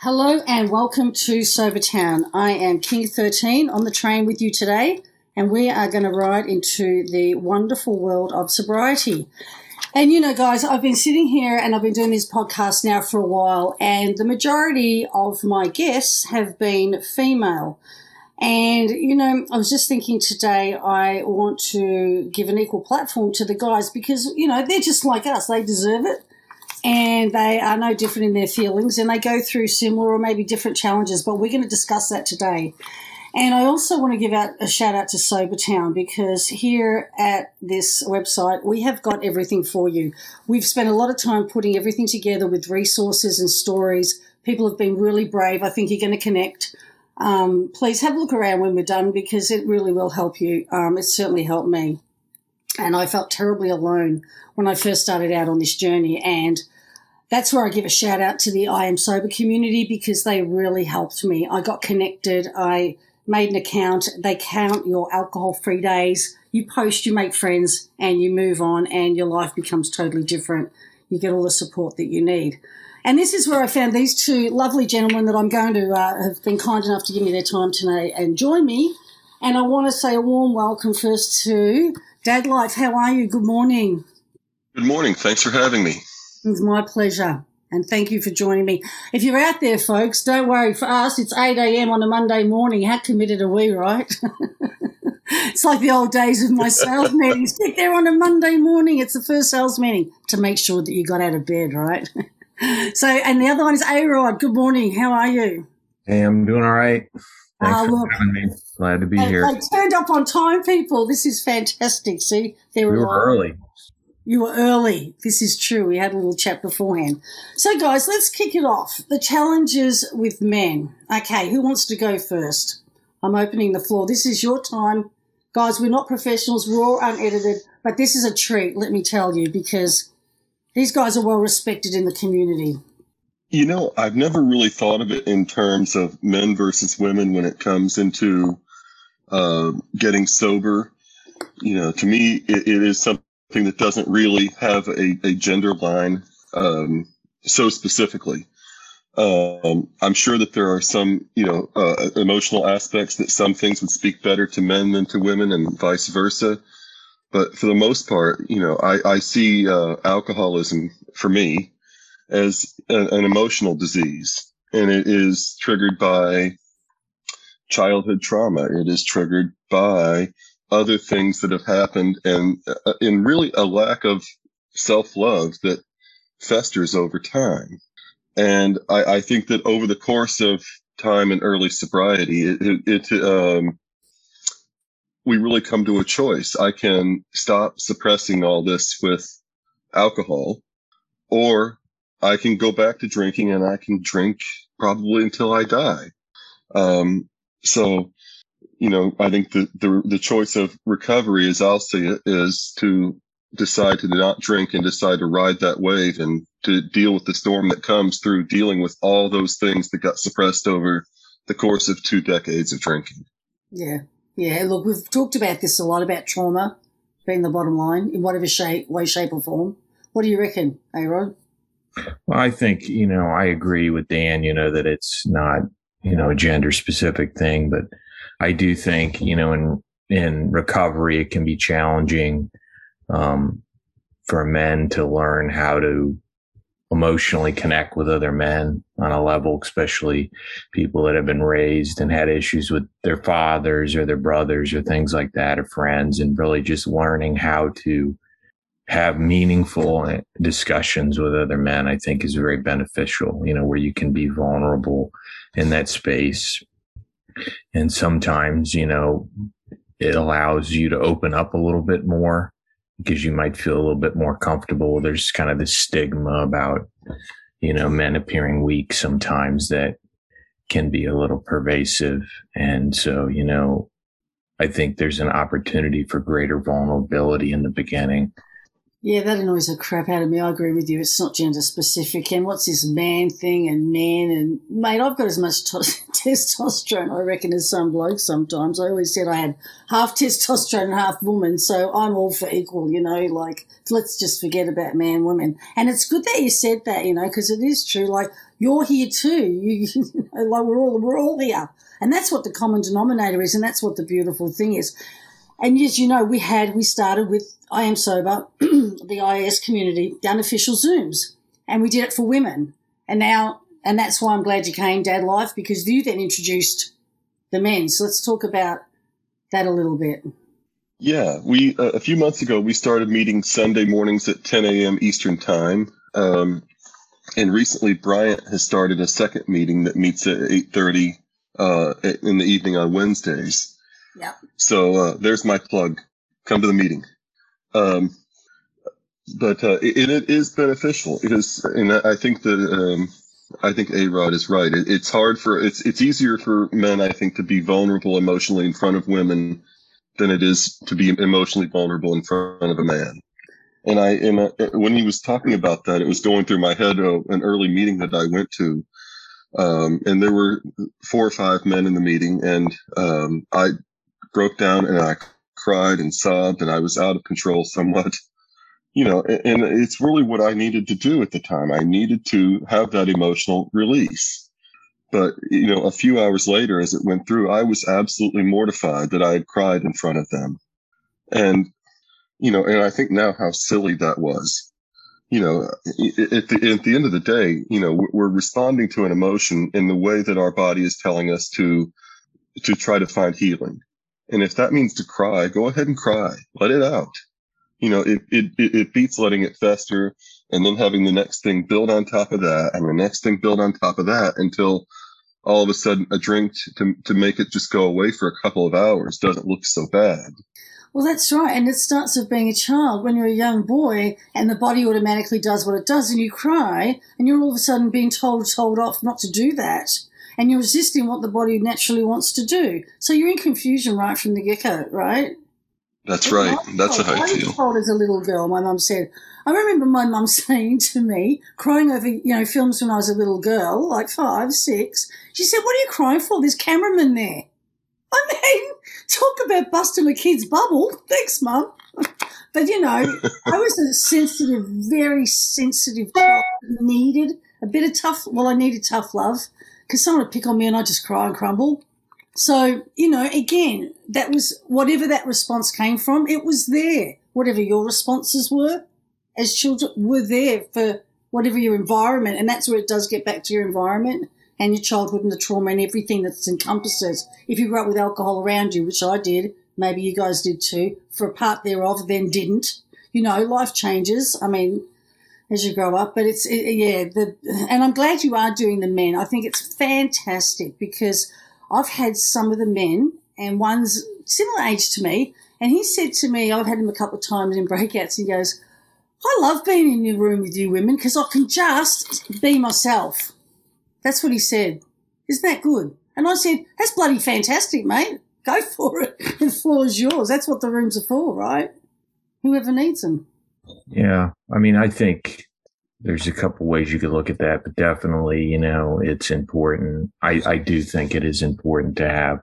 Hello and welcome to Sobertown. I am King 13 on the train with you today, and we are going to ride into the wonderful world of sobriety. And you know, guys, I've been sitting here and I've been doing this podcast now for a while, and the majority of my guests have been female. And, you know, I was just thinking today, I want to give an equal platform to the guys because, you know, they're just like us. They deserve it and they are no different in their feelings and they go through similar or maybe different challenges, but we're going to discuss that today. And I also want to give out a shout out to Sobertown because here at this website, we have got everything for you. We've spent a lot of time putting everything together with resources and stories. People have been really brave. I think you're going to connect. Um, please have a look around when we're done because it really will help you. Um, it certainly helped me. And I felt terribly alone when I first started out on this journey. And that's where I give a shout out to the I Am Sober community because they really helped me. I got connected. I made an account. They count your alcohol free days. You post, you make friends, and you move on, and your life becomes totally different. You get all the support that you need. And this is where I found these two lovely gentlemen that I'm going to uh, have been kind enough to give me their time today and join me. And I want to say a warm welcome first to Dad Life. How are you? Good morning. Good morning. Thanks for having me. It's my pleasure. And thank you for joining me. If you're out there, folks, don't worry. For us, it's 8 a.m. on a Monday morning. How committed are we, right? it's like the old days of my sales meetings. Get there on a Monday morning. It's the first sales meeting to make sure that you got out of bed, right? so, and the other one is A-Rod. Good morning. How are you? Hey, I'm doing all right. Thanks ah, look, for having me. Glad to be here. I turned up on time, people. This is fantastic. See, they were, we were early. You were early. This is true. We had a little chat beforehand. So, guys, let's kick it off. The challenges with men. Okay, who wants to go first? I'm opening the floor. This is your time. Guys, we're not professionals, raw, unedited, but this is a treat, let me tell you, because these guys are well respected in the community. You know, I've never really thought of it in terms of men versus women when it comes into uh, getting sober. You know, to me, it, it is something thing that doesn't really have a, a gender line um, so specifically. Um, I'm sure that there are some, you know, uh, emotional aspects that some things would speak better to men than to women, and vice versa. But for the most part, you know, I, I see uh, alcoholism for me as a, an emotional disease, and it is triggered by childhood trauma. It is triggered by other things that have happened and uh, in really a lack of self-love that festers over time. And I, I, think that over the course of time and early sobriety, it, it, it um, we really come to a choice. I can stop suppressing all this with alcohol, or I can go back to drinking and I can drink probably until I die. Um, so you know, I think the, the, the choice of recovery, as I'll see it, is to decide to not drink and decide to ride that wave and to deal with the storm that comes through dealing with all those things that got suppressed over the course of two decades of drinking. Yeah. Yeah. Look, we've talked about this a lot about trauma being the bottom line in whatever shape, way, shape, or form. What do you reckon, A-Rod? Well, I think, you know, I agree with Dan, you know, that it's not, you know, a gender specific thing, but I do think, you know, in, in recovery, it can be challenging, um, for men to learn how to emotionally connect with other men on a level, especially people that have been raised and had issues with their fathers or their brothers or things like that or friends and really just learning how to have meaningful discussions with other men, I think is very beneficial, you know, where you can be vulnerable in that space and sometimes, you know, it allows you to open up a little bit more because you might feel a little bit more comfortable. There's kind of this stigma about, you know, men appearing weak sometimes that can be a little pervasive. And so, you know, I think there's an opportunity for greater vulnerability in the beginning yeah, that annoys the crap out of me. I agree with you. It's not gender specific. And what's this man thing and men and mate, I've got as much testosterone, I reckon, as some blokes sometimes. I always said I had half testosterone and half woman. So I'm all for equal, you know, like let's just forget about man, woman. And it's good that you said that, you know, because it is true. Like you're here too. You, know like we're all we're all here, and that's what the common denominator is, and that's what the beautiful thing is. And as you know, we had we started with I am sober, the IAS community, the unofficial Zooms, and we did it for women, and now and that's why I'm glad you came, Dad Life, because you then introduced the men. So let's talk about that a little bit. Yeah, we uh, a few months ago we started meeting Sunday mornings at 10 a.m. Eastern time, um, and recently Bryant has started a second meeting that meets at 8:30 uh, in the evening on Wednesdays. Yeah. So uh, there's my plug. Come to the meeting. Um, but uh, it, it is beneficial. It is, and I think that um, I think A Rod is right. It, it's hard for it's it's easier for men, I think, to be vulnerable emotionally in front of women than it is to be emotionally vulnerable in front of a man. And I, uh, when he was talking about that, it was going through my head uh, an early meeting that I went to, um, and there were four or five men in the meeting, and um, I broke down and I cried and sobbed, and I was out of control somewhat. You know, and it's really what I needed to do at the time. I needed to have that emotional release. But, you know, a few hours later, as it went through, I was absolutely mortified that I had cried in front of them. And, you know, and I think now how silly that was. You know, at the, at the end of the day, you know, we're responding to an emotion in the way that our body is telling us to, to try to find healing. And if that means to cry, go ahead and cry. Let it out. You know, it, it, it beats letting it fester and then having the next thing build on top of that and the next thing build on top of that until all of a sudden a drink to, to make it just go away for a couple of hours doesn't look so bad. Well, that's right. And it starts with being a child. When you're a young boy and the body automatically does what it does and you cry and you're all of a sudden being told, told off not to do that. And you're resisting what the body naturally wants to do. So you're in confusion right from the get go, right? That's right. That's how I feel. I was told as a little girl, my mum said, I remember my mum saying to me, crying over, you know, films when I was a little girl, like five, six. She said, What are you crying for? There's cameraman there. I mean, talk about busting a kid's bubble. Thanks, mum. But you know, I was a sensitive, very sensitive child. Needed a bit of tough. Well, I needed tough love because someone would pick on me and I just cry and crumble. So, you know, again, that was whatever that response came from, it was there. Whatever your responses were as children were there for whatever your environment. And that's where it does get back to your environment and your childhood and the trauma and everything that encompasses. If you grew up with alcohol around you, which I did, maybe you guys did too, for a part thereof, then didn't. You know, life changes. I mean, as you grow up, but it's, it, yeah, the, and I'm glad you are doing the men. I think it's fantastic because I've had some of the men, and one's similar age to me, and he said to me, I've had him a couple of times in breakouts, he goes, I love being in the room with you women because I can just be myself. That's what he said. Isn't that good? And I said, that's bloody fantastic, mate. Go for it. The floor is yours. That's what the rooms are for, right? Whoever needs them. Yeah. I mean, I think there's a couple ways you could look at that, but definitely, you know, it's important. I, I do think it is important to have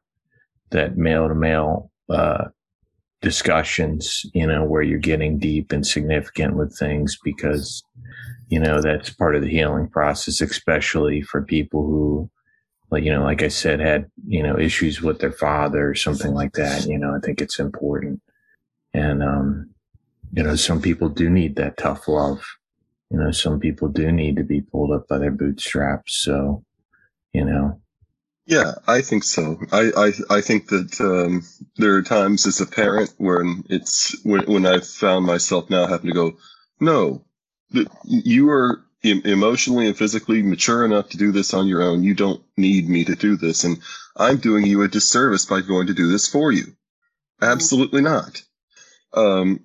that male to male, discussions, you know, where you're getting deep and significant with things because, you know, that's part of the healing process, especially for people who, like, you know, like I said, had, you know, issues with their father or something like that. You know, I think it's important. And, um, you know, some people do need that tough love you know, some people do need to be pulled up by their bootstraps. So, you know. Yeah, I think so. I, I, I think that um, there are times as a parent when it's when, when I've found myself now having to go, no, you are emotionally and physically mature enough to do this on your own. You don't need me to do this. And I'm doing you a disservice by going to do this for you. Absolutely not. Um,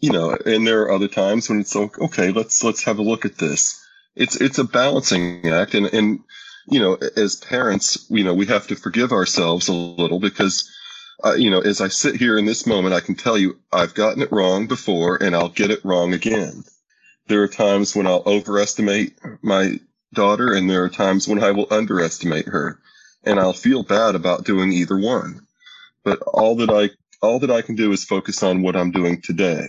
you know, and there are other times when it's like, okay, let's let's have a look at this. It's it's a balancing act, and and you know, as parents, you know, we have to forgive ourselves a little because, uh, you know, as I sit here in this moment, I can tell you I've gotten it wrong before, and I'll get it wrong again. There are times when I'll overestimate my daughter, and there are times when I will underestimate her, and I'll feel bad about doing either one. But all that I all that I can do is focus on what I'm doing today.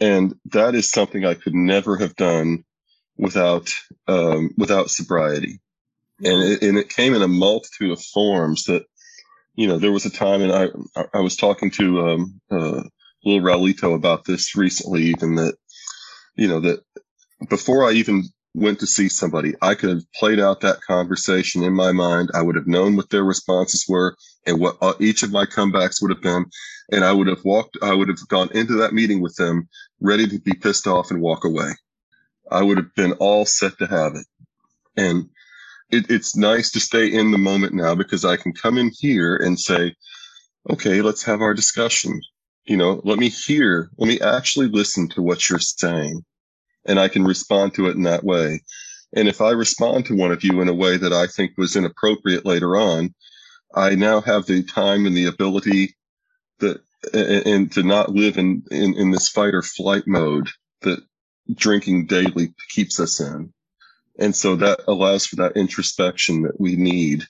And that is something I could never have done without um, without sobriety, and it, and it came in a multitude of forms. That you know, there was a time, and I I was talking to um, uh, little Raulito about this recently, even that you know that before I even went to see somebody, I could have played out that conversation in my mind. I would have known what their responses were and what uh, each of my comebacks would have been. And I would have walked, I would have gone into that meeting with them ready to be pissed off and walk away. I would have been all set to have it. And it, it's nice to stay in the moment now because I can come in here and say, okay, let's have our discussion. You know, let me hear, let me actually listen to what you're saying and I can respond to it in that way. And if I respond to one of you in a way that I think was inappropriate later on, I now have the time and the ability that and to not live in, in, in this fight or flight mode that drinking daily keeps us in. And so that allows for that introspection that we need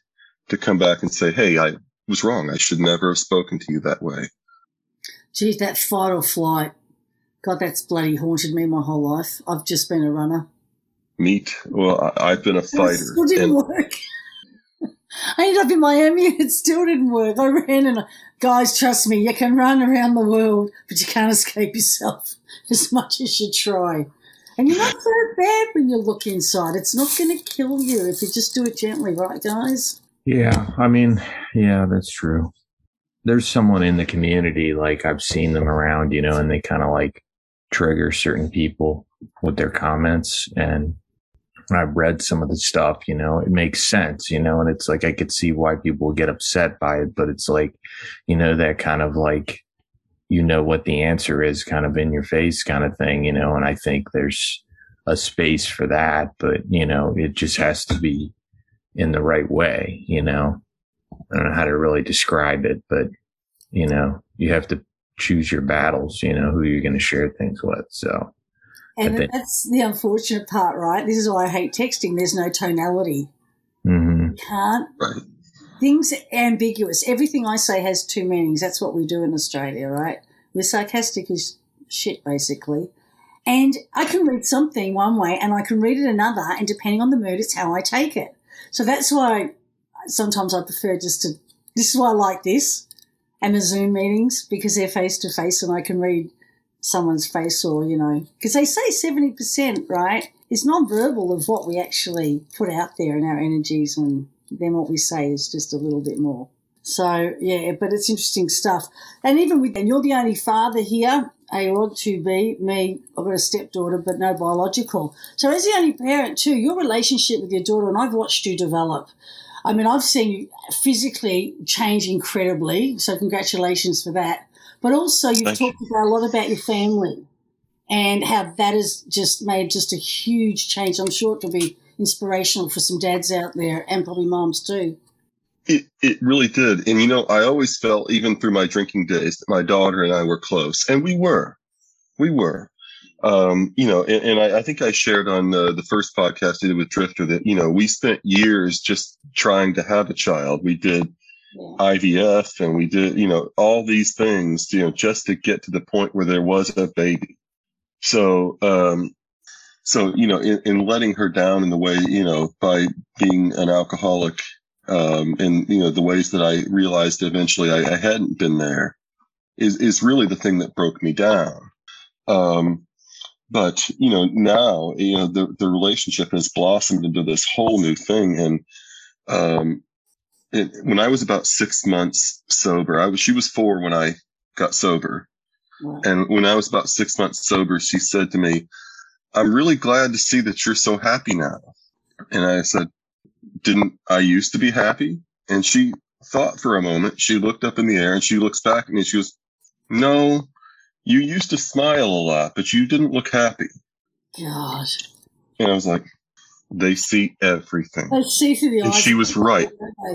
to come back and say, Hey, I was wrong. I should never have spoken to you that way. Geez, that fight or flight God, that's bloody haunted me my whole life. I've just been a runner. Meat. Well, I, have been a fighter. It still didn't and- work. I ended up in Miami it still didn't work. I ran and guys, trust me, you can run around the world, but you can't escape yourself as much as you try. And you're not so bad when you look inside. It's not going to kill you if you just do it gently, right, guys? Yeah, I mean, yeah, that's true. There's someone in the community, like I've seen them around, you know, and they kind of like trigger certain people with their comments. And I've read some of the stuff, you know, it makes sense, you know, and it's like I could see why people get upset by it, but it's like, you know, that kind of like, you know what the answer is kind of in your face kind of thing, you know, and I think there's a space for that, but you know, it just has to be in the right way, you know. I don't know how to really describe it, but you know, you have to choose your battles, you know, who you're going to share things with. So, and think, that's the unfortunate part, right? This is why I hate texting. There's no tonality. Mm-hmm. You can't. Right. Things ambiguous. Everything I say has two meanings. That's what we do in Australia, right? We're sarcastic as shit, basically. And I can read something one way and I can read it another, and depending on the mood, it's how I take it. So that's why sometimes I prefer just to. This is why I like this and the Zoom meetings because they're face to face and I can read someone's face or, you know, because they say 70%, right, is non-verbal of what we actually put out there in our energies and then what we say is just a little bit more. So, yeah, but it's interesting stuff. And even with, and you're the only father here, A Rod to be me, I've got a stepdaughter, but no biological. So as the only parent too, your relationship with your daughter, and I've watched you develop, I mean, I've seen you physically change incredibly. So congratulations for that. But also you've Thank talked you. about a lot about your family and how that has just made just a huge change. I'm sure it can be inspirational for some dads out there and probably moms too. It, it really did. And you know, I always felt even through my drinking days that my daughter and I were close and we were, we were um, you know, and, and I, I, think I shared on the, the first podcast I did with Drifter that, you know, we spent years just trying to have a child. We did. IVF and we did, you know, all these things, you know, just to get to the point where there was a baby. So, um, so, you know, in, in letting her down in the way, you know, by being an alcoholic, um, and, you know, the ways that I realized eventually I, I hadn't been there is, is really the thing that broke me down. Um, but you know now you know the the relationship has blossomed into this whole new thing. And um it, when i was about six months sober i was she was four when i got sober. Wow. and when i was about six months sober she said to me i'm really glad to see that you're so happy now. And i said didn't i used to be happy? And she thought for a moment. She looked up in the air and she looks back at me and she goes no you used to smile a lot, but you didn't look happy. Gosh. And I was like, they see everything. I see through the and she was right.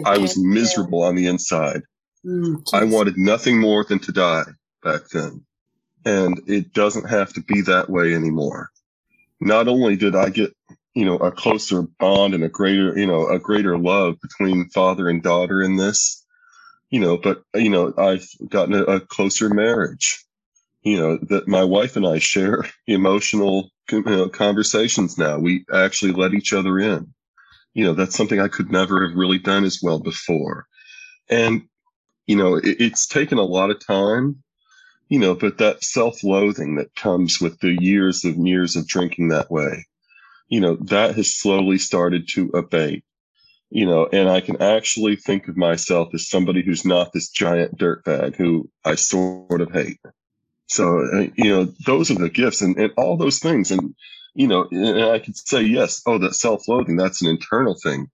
I was miserable on the inside. Mm, I wanted nothing more than to die back then. And it doesn't have to be that way anymore. Not only did I get, you know, a closer bond and a greater, you know, a greater love between father and daughter in this, you know, but, you know, I've gotten a, a closer marriage you know, that my wife and I share emotional you know, conversations now. We actually let each other in. You know, that's something I could never have really done as well before. And, you know, it, it's taken a lot of time, you know, but that self loathing that comes with the years and years of drinking that way, you know, that has slowly started to abate you know, and I can actually think of myself as somebody who's not this giant dirtbag who I sort of hate. So, uh, you know, those are the gifts and, and all those things. And, you know, and I could say, yes, oh, that self loathing, that's an internal thing.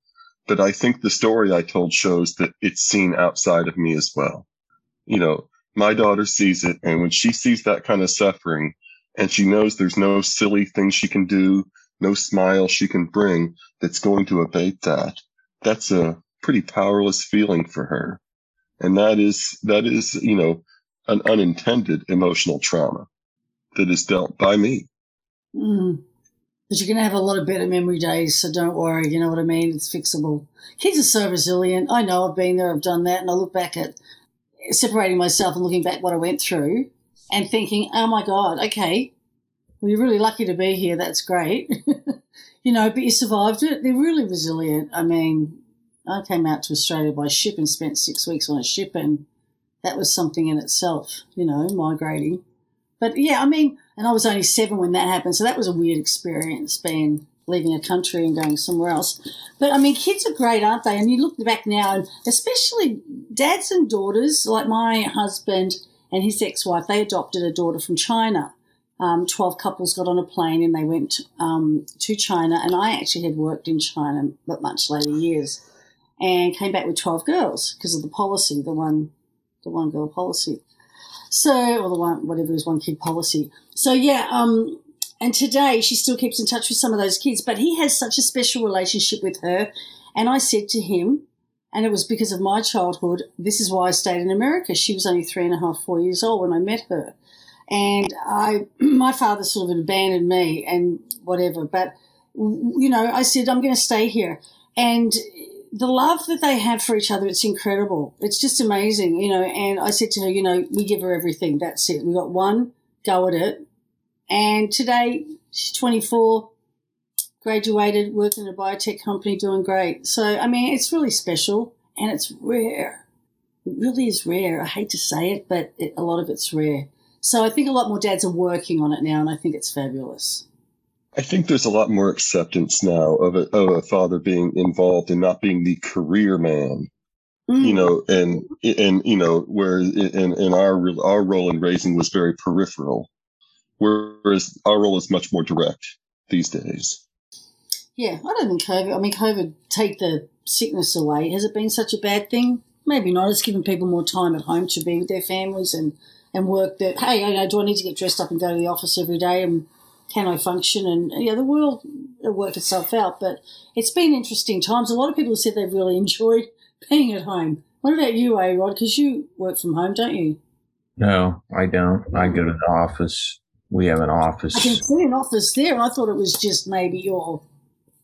But I think the story I told shows that it's seen outside of me as well. You know, my daughter sees it. And when she sees that kind of suffering and she knows there's no silly thing she can do, no smile she can bring that's going to abate that, that's a pretty powerless feeling for her. And that is, that is, you know, an unintended emotional trauma that is dealt by me. Mm. But you're going to have a lot of better memory days, so don't worry. You know what I mean? It's fixable. Kids are so resilient. I know I've been there, I've done that, and I look back at separating myself and looking back what I went through and thinking, oh my God, okay, well, you're really lucky to be here. That's great. you know, but you survived it. They're really resilient. I mean, I came out to Australia by ship and spent six weeks on a ship, and that was something in itself, you know, migrating. But yeah, I mean, and I was only seven when that happened, so that was a weird experience being leaving a country and going somewhere else. But I mean, kids are great, aren't they? And you look back now, and especially dads and daughters, like my husband and his ex wife, they adopted a daughter from China um, 12 couples got on a plane and they went um, to China. And I actually had worked in China, but much later years, and came back with 12 girls because of the policy, the one, the one girl policy. So, or the one, whatever it was one kid policy. So yeah, um, and today she still keeps in touch with some of those kids, but he has such a special relationship with her. And I said to him, and it was because of my childhood, this is why I stayed in America. She was only three and a half, four years old when I met her and I, my father sort of abandoned me and whatever. But you know, I said I'm going to stay here, and the love that they have for each other, it's incredible. It's just amazing, you know. And I said to her, you know, we give her everything. That's it. We got one go at it, and today she's 24, graduated, working in a biotech company, doing great. So I mean, it's really special and it's rare. It really is rare. I hate to say it, but it, a lot of it's rare. So I think a lot more dads are working on it now, and I think it's fabulous. I think there's a lot more acceptance now of a, of a father being involved and not being the career man. Mm. You know, and and you know, where in, in our our role in raising was very peripheral, whereas our role is much more direct these days. Yeah, I don't think COVID. I mean, COVID take the sickness away. Has it been such a bad thing? Maybe not. It's given people more time at home to be with their families and and work that, hey, you know, do I need to get dressed up and go to the office every day and can I function? And, you know, the world will work itself out. But it's been interesting times. A lot of people have said they've really enjoyed being at home. What about you, A Rod? Because you work from home, don't you? No, I don't. I go to the office. We have an office. I can see an office there, and I thought it was just maybe your.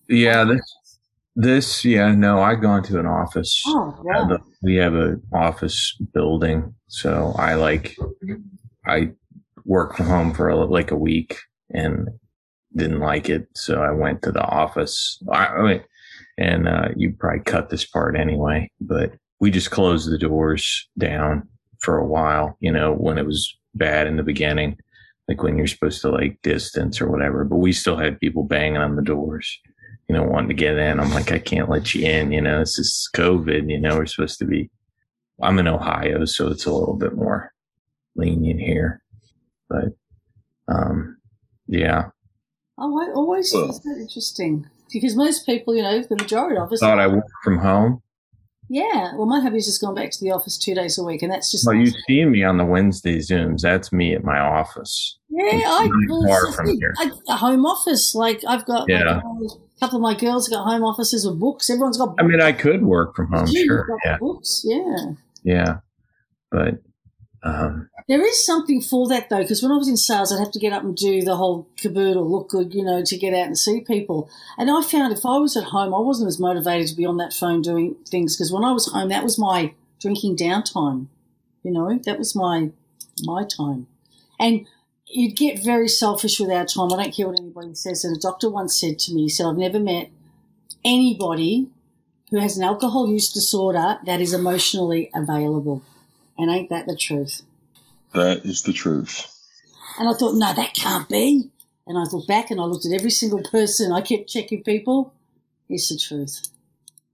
Yeah, this, this, yeah, no, I go into an office. Oh, wow. We have an office building so I like, I work from home for a, like a week and didn't like it. So I went to the office. I, mean, and, uh, you probably cut this part anyway, but we just closed the doors down for a while, you know, when it was bad in the beginning, like when you're supposed to like distance or whatever, but we still had people banging on the doors, you know, wanting to get in. I'm like, I can't let you in, you know, this is COVID, you know, we're supposed to be I'm in Ohio, so it's a little bit more lenient here. But um, yeah. Oh, I always well, find that interesting because most people, you know, the majority of us thought I work from home. Yeah, well, my hubby's just gone back to the office two days a week, and that's just. Well, you see me on the Wednesday zooms. That's me at my office. Yeah, I well, far from here. A home office, like I've got. Yeah. Like, a couple of my girls got home offices with books. Everyone's got. Books. I mean, I could work from home. Sure. Yeah. Books. Yeah yeah. But um, there is something for that though, because when I was in sales, I'd have to get up and do the whole caboodle, look good, you know, to get out and see people. And I found if I was at home, I wasn't as motivated to be on that phone doing things because when I was home, that was my drinking downtime. You know, that was my my time. And you'd get very selfish with our time. I don't care what anybody says. And a doctor once said to me, he said, I've never met anybody who has an alcohol use disorder that is emotionally available. And ain't that the truth? That is the truth. And I thought, no, that can't be. And I looked back and I looked at every single person. I kept checking people. It's the truth.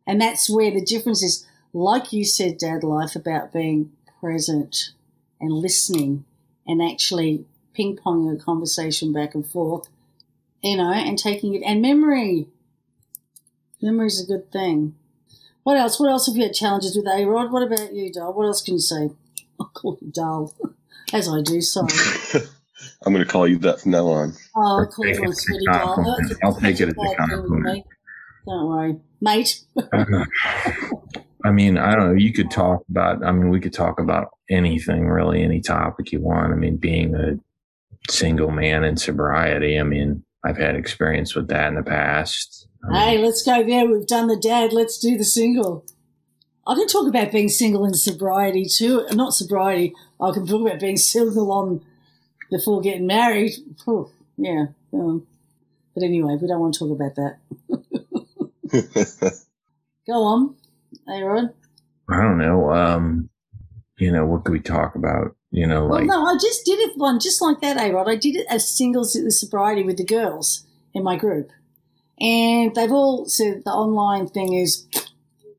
And that's where the difference is, like you said, Dad Life, about being present and listening and actually ping ponging a conversation back and forth, you know, and taking it. And memory. Memory is a good thing. What else? What else have you had challenges with A Rod? What about you, Dal? What else can you say? I'll call you Dal, as I do, sorry. I'm going to call you that from now on. Oh, I'll call you Sweetie Dal. I'll take it as a compliment. Don't worry, mate. I mean, I don't know. You could talk about, I mean, we could talk about anything really, any topic you want. I mean, being a single man in sobriety, I mean, I've had experience with that in the past. Hey, let's go there. We've done the dad. Let's do the single. I can talk about being single in sobriety too. Not sobriety. I can talk about being single on before getting married. Yeah. Um, but anyway, we don't want to talk about that. Go on, hey Rod. I don't know. Um, you know, what could we talk about? You know, like well, no, I just did it one just like that, A Rod. I did it as singles sobriety with the girls in my group, and they've all said the online thing is,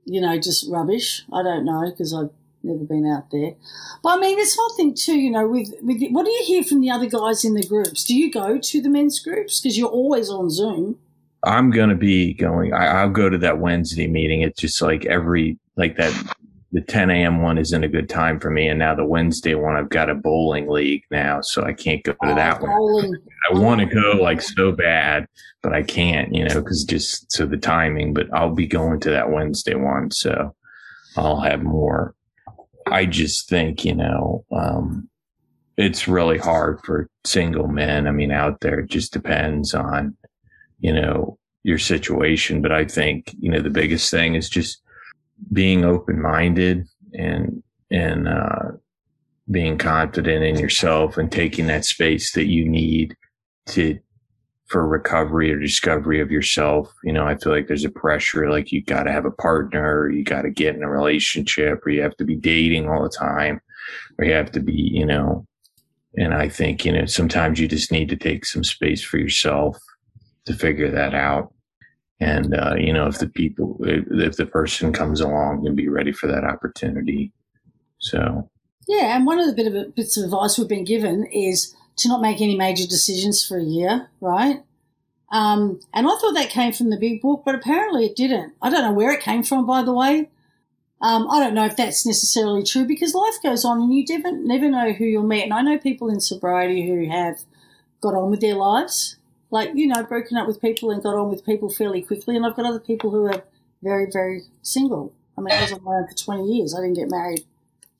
you know, just rubbish. I don't know because I've never been out there, but I mean, it's whole thing too. You know, with with what do you hear from the other guys in the groups? Do you go to the men's groups because you're always on Zoom? I'm going to be going. I, will go to that Wednesday meeting. It's just like every like that. The 10 a.m. one isn't a good time for me, and now the Wednesday one, I've got a bowling league now, so I can't go to oh, that bowling. one. I want to go like so bad, but I can't, you know, because just so the timing. But I'll be going to that Wednesday one, so I'll have more. I just think, you know, um, it's really hard for single men. I mean, out there, it just depends on you know, your situation. But I think, you know, the biggest thing is just being open minded and, and, uh, being confident in yourself and taking that space that you need to, for recovery or discovery of yourself. You know, I feel like there's a pressure, like you got to have a partner, or you got to get in a relationship, or you have to be dating all the time, or you have to be, you know, and I think, you know, sometimes you just need to take some space for yourself to figure that out. And, uh, you know, if the people, if, the person comes along and be ready for that opportunity. So. Yeah. And one of the bit of bits of advice we've been given is to not make any major decisions for a year, right? Um, and I thought that came from the big book, but apparently it didn't. I don't know where it came from, by the way. Um, I don't know if that's necessarily true because life goes on and you never, never know who you'll meet. And I know people in sobriety who have got on with their lives like you know broken up with people and got on with people fairly quickly. And i've got other people who are very very single. I mean i was on my own for 20 years. I didn't get married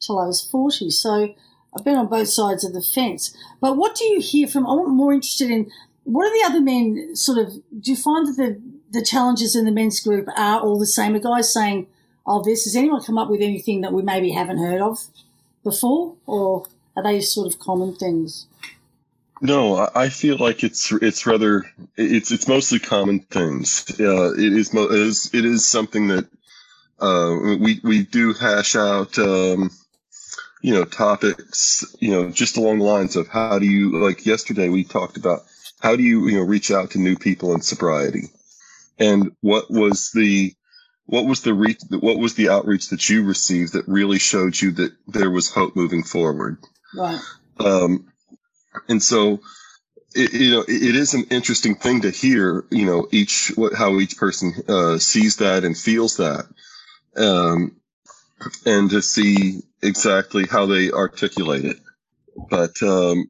till i was 40 so i've been on both sides of the fence. But what do you hear from i'm more interested in what are the other men sort of do you find that the the challenges in the men's group are all the same? Are guys saying oh this has anyone come up with anything that we maybe haven't heard of before? Or are they sort of common things no, I feel like it's it's rather it's it's mostly common things. Uh, it is it is it is something that uh, we we do hash out. Um, you know, topics. You know, just along the lines of how do you like yesterday we talked about how do you you know reach out to new people in sobriety, and what was the what was the re- what was the outreach that you received that really showed you that there was hope moving forward. Right. Um, and so, it, you know, it, is an interesting thing to hear, you know, each, what, how each person, uh, sees that and feels that. Um, and to see exactly how they articulate it. But, um,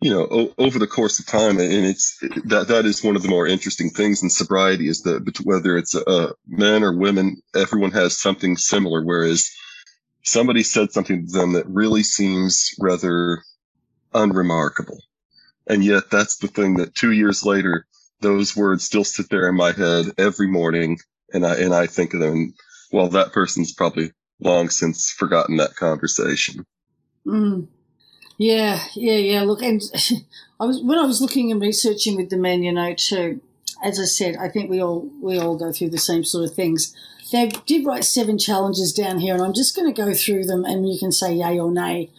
you know, o- over the course of time, and it's that that is one of the more interesting things in sobriety is that whether it's uh, men or women, everyone has something similar. Whereas somebody said something to them that really seems rather unremarkable. And yet that's the thing that two years later, those words still sit there in my head every morning. And I, and I think of them, well, that person's probably long since forgotten that conversation. Mm. Yeah, yeah, yeah. Look, and I was when I was looking and researching with the men, you know, too. As I said, I think we all we all go through the same sort of things. They did write seven challenges down here, and I'm just going to go through them, and you can say yay or nay.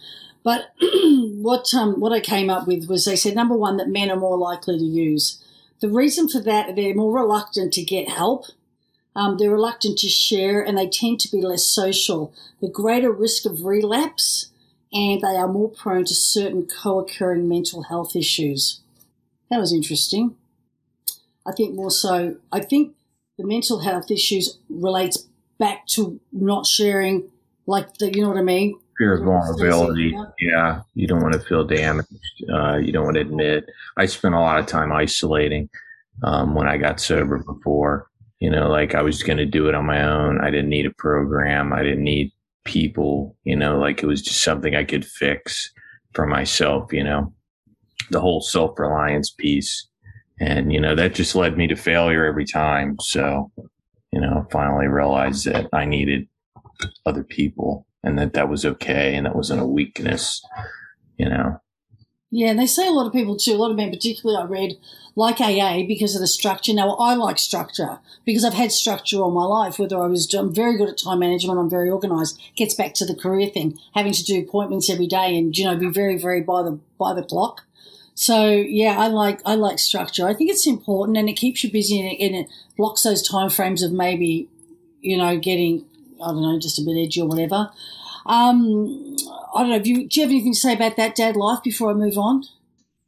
But what um, what I came up with was they said number one that men are more likely to use. The reason for that they're more reluctant to get help. Um, they're reluctant to share, and they tend to be less social. The greater risk of relapse, and they are more prone to certain co-occurring mental health issues. That was interesting. I think more so. I think the mental health issues relates back to not sharing, like the, you know what I mean, fear of vulnerability. Yeah, you don't want to feel damaged. Uh, you don't want to admit. I spent a lot of time isolating um, when I got sober before. You know, like I was going to do it on my own. I didn't need a program. I didn't need people. You know, like it was just something I could fix for myself. You know, the whole self reliance piece. And, you know, that just led me to failure every time. So, you know, finally realized that I needed other people and that that was okay and that wasn't a weakness, you know. Yeah, and they say a lot of people too, a lot of men, particularly I read, like AA because of the structure. Now, I like structure because I've had structure all my life, whether I was, I'm very good at time management, I'm very organized. Gets back to the career thing, having to do appointments every day and, you know, be very, very by the, by the clock. So yeah, I like, I like structure. I think it's important and it keeps you busy and it, and it blocks those time frames of maybe, you know, getting, I don't know, just a bit edgy or whatever. Um, I don't know. Do you, do you have anything to say about that dad life before I move on?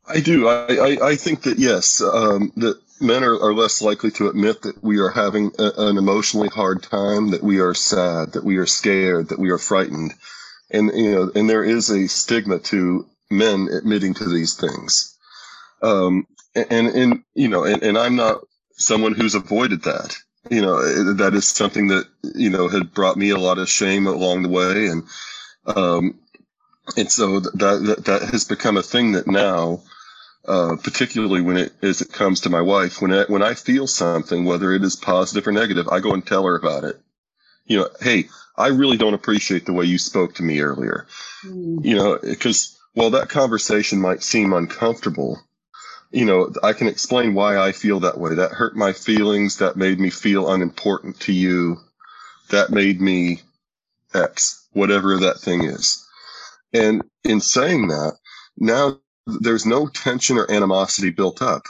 I do. I, I, I think that yes, um, that men are, are, less likely to admit that we are having a, an emotionally hard time, that we are sad, that we are scared, that we are frightened, and you know, and there is a stigma to men admitting to these things. Um, and and you know, and, and I'm not someone who's avoided that you know, that is something that, you know, had brought me a lot of shame along the way. And, um, and so that, that, that has become a thing that now, uh, particularly when it, as it comes to my wife, when I, when I feel something, whether it is positive or negative, I go and tell her about it. You know, Hey, I really don't appreciate the way you spoke to me earlier. Mm. You know, because while that conversation might seem uncomfortable, you know, I can explain why I feel that way. That hurt my feelings. That made me feel unimportant to you. That made me X, whatever that thing is. And in saying that, now there's no tension or animosity built up.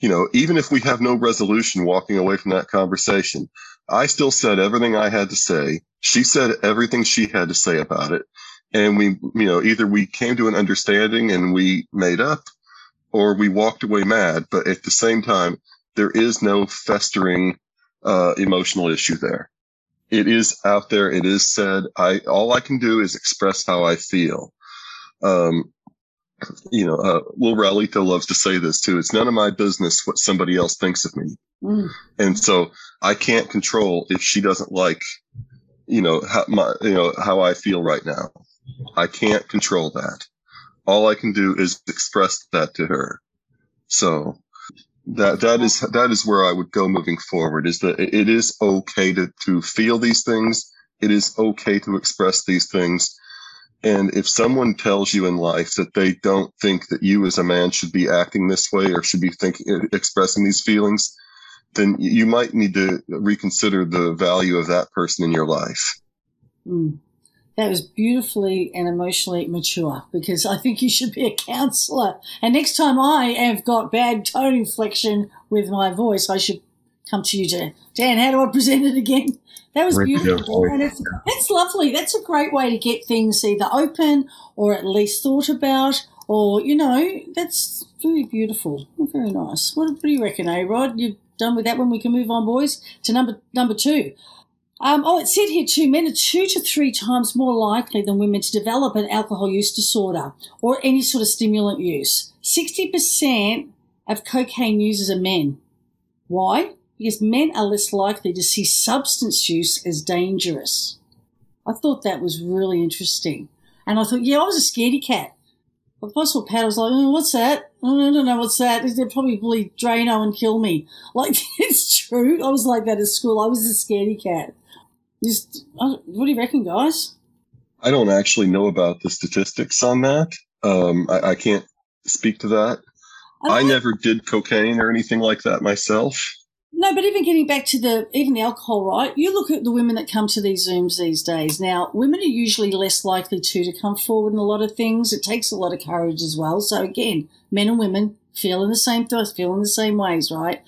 You know, even if we have no resolution walking away from that conversation, I still said everything I had to say. She said everything she had to say about it. And we, you know, either we came to an understanding and we made up or we walked away mad. But at the same time, there is no festering uh, emotional issue there. It is out there. It is said. I all I can do is express how I feel. Um, you know, uh, Will Ralito loves to say this too. It's none of my business what somebody else thinks of me, mm. and so I can't control if she doesn't like, you know, how my, you know, how I feel right now. I can't control that all I can do is express that to her. So that that is that is where I would go moving forward. Is that it is okay to to feel these things. It is okay to express these things. And if someone tells you in life that they don't think that you as a man should be acting this way or should be thinking expressing these feelings, then you might need to reconsider the value of that person in your life. Mm that was beautifully and emotionally mature because I think you should be a counselor. And next time I have got bad tone inflection with my voice, I should come to you, Dan. Dan, how do I present it again? That was beautiful. And it's, that's lovely. That's a great way to get things either open or at least thought about or, you know, that's very beautiful. Very nice. What, what do you reckon, eh, Rod? You're done with that one? We can move on, boys, to number, number two. Um, oh, it said here too, men are two to three times more likely than women to develop an alcohol use disorder or any sort of stimulant use. 60% of cocaine users are men. Why? Because men are less likely to see substance use as dangerous. I thought that was really interesting. And I thought, yeah, I was a scaredy cat. But The possible Pat was like, oh, what's that? Oh, I don't know what's that. They'll probably Drano and kill me. Like, it's true. I was like that at school. I was a scaredy cat. Just, uh, what do you reckon, guys? I don't actually know about the statistics on that. Um, I, I can't speak to that. I never did cocaine or anything like that myself. No, but even getting back to the even the alcohol, right? You look at the women that come to these Zooms these days. Now, women are usually less likely to to come forward in a lot of things. It takes a lot of courage as well. So again, men and women feeling the same thoughts, feeling the same ways, right?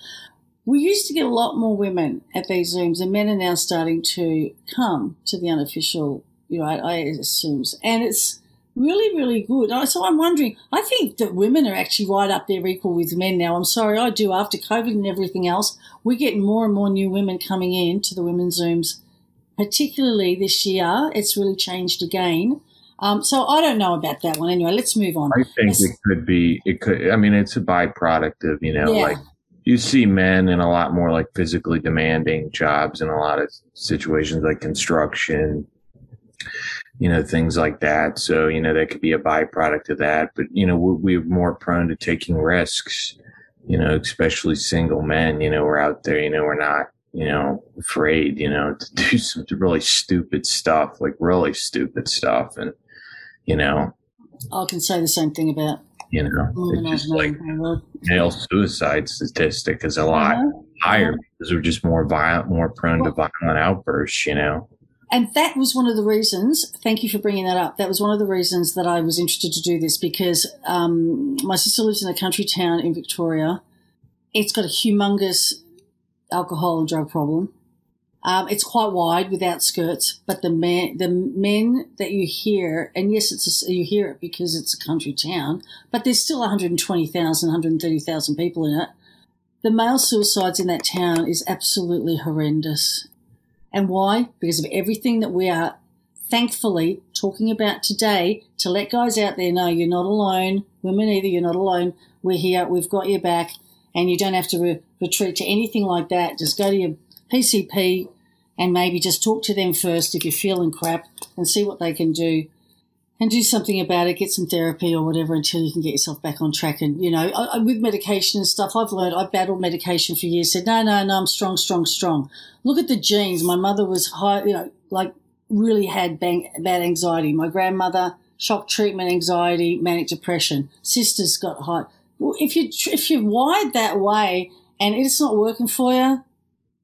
We used to get a lot more women at these Zooms, and men are now starting to come to the unofficial, you know, I, I assume, and it's really, really good. So I'm wondering, I think that women are actually right up there equal with men now. I'm sorry, I do. After COVID and everything else, we're getting more and more new women coming in to the women's Zooms, particularly this year. It's really changed again. Um, so I don't know about that one. Anyway, let's move on. I think it could be, it could, I mean, it's a byproduct of, you know, yeah. like you see men in a lot more like physically demanding jobs in a lot of situations like construction you know, things like that. So, you know, that could be a byproduct of that. But, you know, we're, more prone to taking risks, you know, especially single men, you know, we're out there, you know, we're not, you know, afraid, you know, to do some really stupid stuff, like really stupid stuff. And, you know, I can say the same thing about, you know, it's just like male suicide statistic is a lot uh-huh. higher uh-huh. because we're just more violent, more prone well, to violent outbursts, you know and that was one of the reasons. Thank you for bringing that up. That was one of the reasons that I was interested to do this because um, my sister lives in a country town in Victoria. It's got a humongous alcohol and drug problem. Um, it's quite wide without skirts, but the men, the men that you hear, and yes, it's a, you hear it because it's a country town, but there's still 120,000, 130,000 people in it. The male suicides in that town is absolutely horrendous. And why? Because of everything that we are thankfully talking about today to let guys out there know you're not alone. Women either, you're not alone. We're here. We've got your back and you don't have to re- retreat to anything like that. Just go to your PCP and maybe just talk to them first if you're feeling crap and see what they can do and do something about it, get some therapy or whatever until you can get yourself back on track. And, you know, I, with medication and stuff, I've learned, I battled medication for years, said, no, no, no, I'm strong, strong, strong. Look at the genes. My mother was high, you know, like really had bang, bad anxiety. My grandmother, shock treatment anxiety, manic depression. Sisters got high. Well, if you, if you're wired that way and it's not working for you,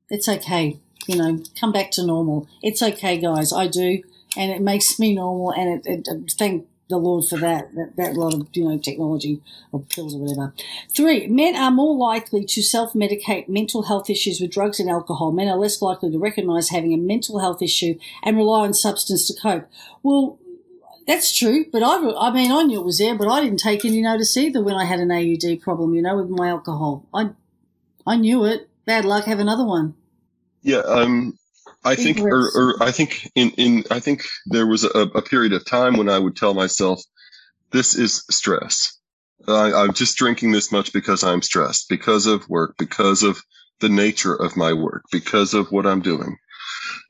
it's okay. You know, come back to normal. It's okay, guys. I do and it makes me normal. And it, it, thank the Lord for that, that, that lot of, you know, technology or pills or whatever. Three, men are more likely to self-medicate mental health issues with drugs and alcohol. Men are less likely to recognize having a mental health issue and rely on substance to cope. Well, that's true, but I, I mean, I knew it was there, but I didn't take any notice either when I had an AUD problem, you know, with my alcohol. I, I knew it. Bad luck, have another one. Yeah, um, I think, or, or, I think in, in, I think there was a, a, period of time when I would tell myself, this is stress. I, I'm just drinking this much because I'm stressed, because of work, because of the nature of my work, because of what I'm doing.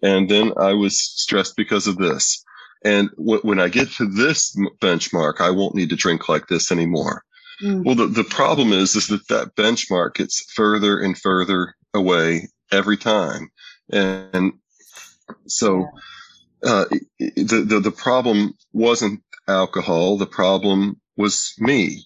And then I was stressed because of this. And w- when I get to this benchmark, I won't need to drink like this anymore. Mm. Well, the, the problem is, is that that benchmark gets further and further away every time. And so uh, the, the the problem wasn't alcohol. The problem was me.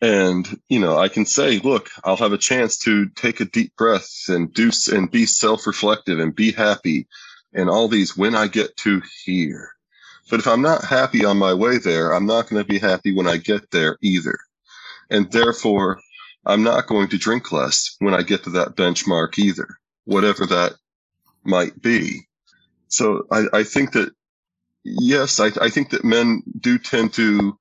And you know, I can say, look, I'll have a chance to take a deep breath and do and be self-reflective and be happy, and all these when I get to here. But if I'm not happy on my way there, I'm not going to be happy when I get there either. And therefore, I'm not going to drink less when I get to that benchmark either, whatever that might be. So I, I think that, yes, I, I, think that men do tend to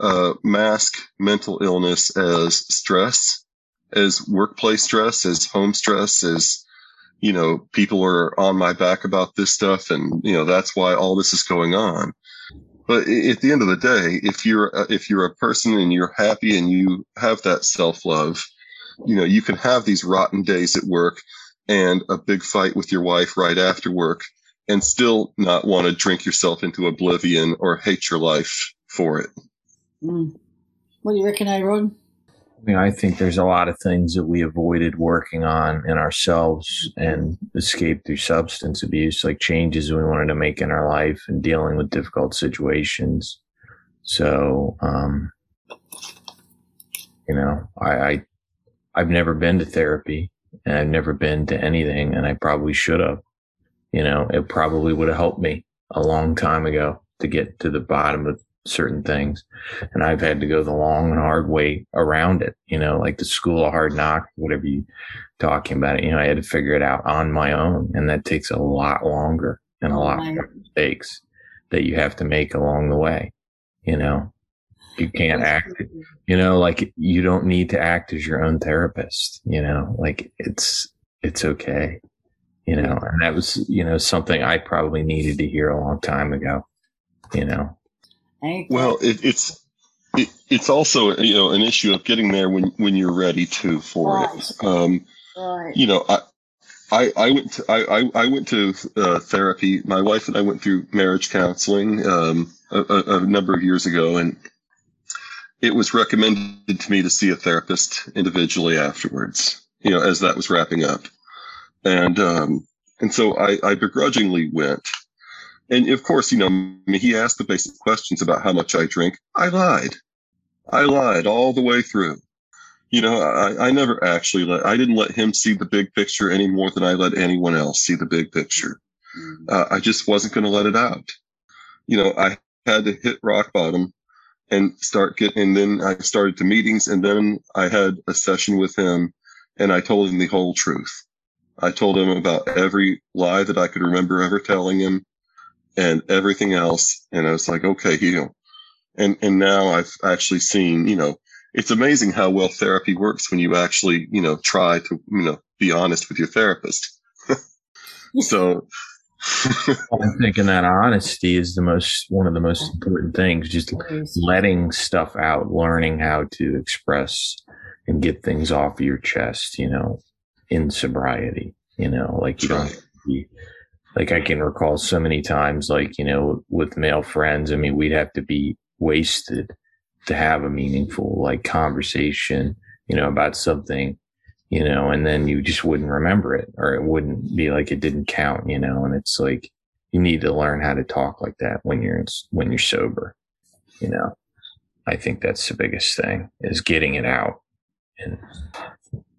uh, mask mental illness as stress, as workplace stress, as home stress, as, you know, people are on my back about this stuff. And, you know, that's why all this is going on. But at the end of the day, if you're, if you're a person and you're happy and you have that self love, you know, you can have these rotten days at work and a big fight with your wife right after work and still not want to drink yourself into oblivion or hate your life for it. Mm. What do you reckon, Aaron? I mean, I think there's a lot of things that we avoided working on in ourselves and escaped through substance abuse, like changes we wanted to make in our life and dealing with difficult situations. So, um, you know, I, I, I've never been to therapy and I've never been to anything and I probably should have, you know, it probably would have helped me a long time ago to get to the bottom of certain things. And I've had to go the long and hard way around it, you know, like the school of hard knocks, whatever you talking about it. You know, I had to figure it out on my own and that takes a lot longer and a oh lot more mistakes that you have to make along the way. You know, you can't act, you know, like you don't need to act as your own therapist, you know, like it's, it's okay, you know, and that was, you know, something I probably needed to hear a long time ago, you know. Well, it, it's, it, it's also, you know, an issue of getting there when, when you're ready to for right. it. Um, right. You know, I, I, I went to I, I went to uh, therapy. My wife and I went through marriage counseling um, a, a, number of years ago, and it was recommended to me to see a therapist individually afterwards. You know, as that was wrapping up, and um, and so I, I begrudgingly went. And of course, you know, I mean, he asked the basic questions about how much I drink. I lied. I lied all the way through you know, I, I never actually let, I didn't let him see the big picture any more than I let anyone else see the big picture. Mm. Uh, I just wasn't going to let it out. You know, I had to hit rock bottom and start getting, and then I started to meetings and then I had a session with him and I told him the whole truth. I told him about every lie that I could remember ever telling him and everything else. And I was like, okay, you know, and, and now I've actually seen, you know, it's amazing how well therapy works when you actually, you know, try to, you know, be honest with your therapist. so I'm thinking that honesty is the most one of the most important things. Just letting stuff out, learning how to express and get things off your chest. You know, in sobriety. You know, like you don't. Be, like I can recall so many times, like you know, with male friends. I mean, we'd have to be wasted to have a meaningful like conversation, you know, about something, you know, and then you just wouldn't remember it or it wouldn't be like it didn't count, you know, and it's like you need to learn how to talk like that when you're when you're sober, you know. I think that's the biggest thing is getting it out. And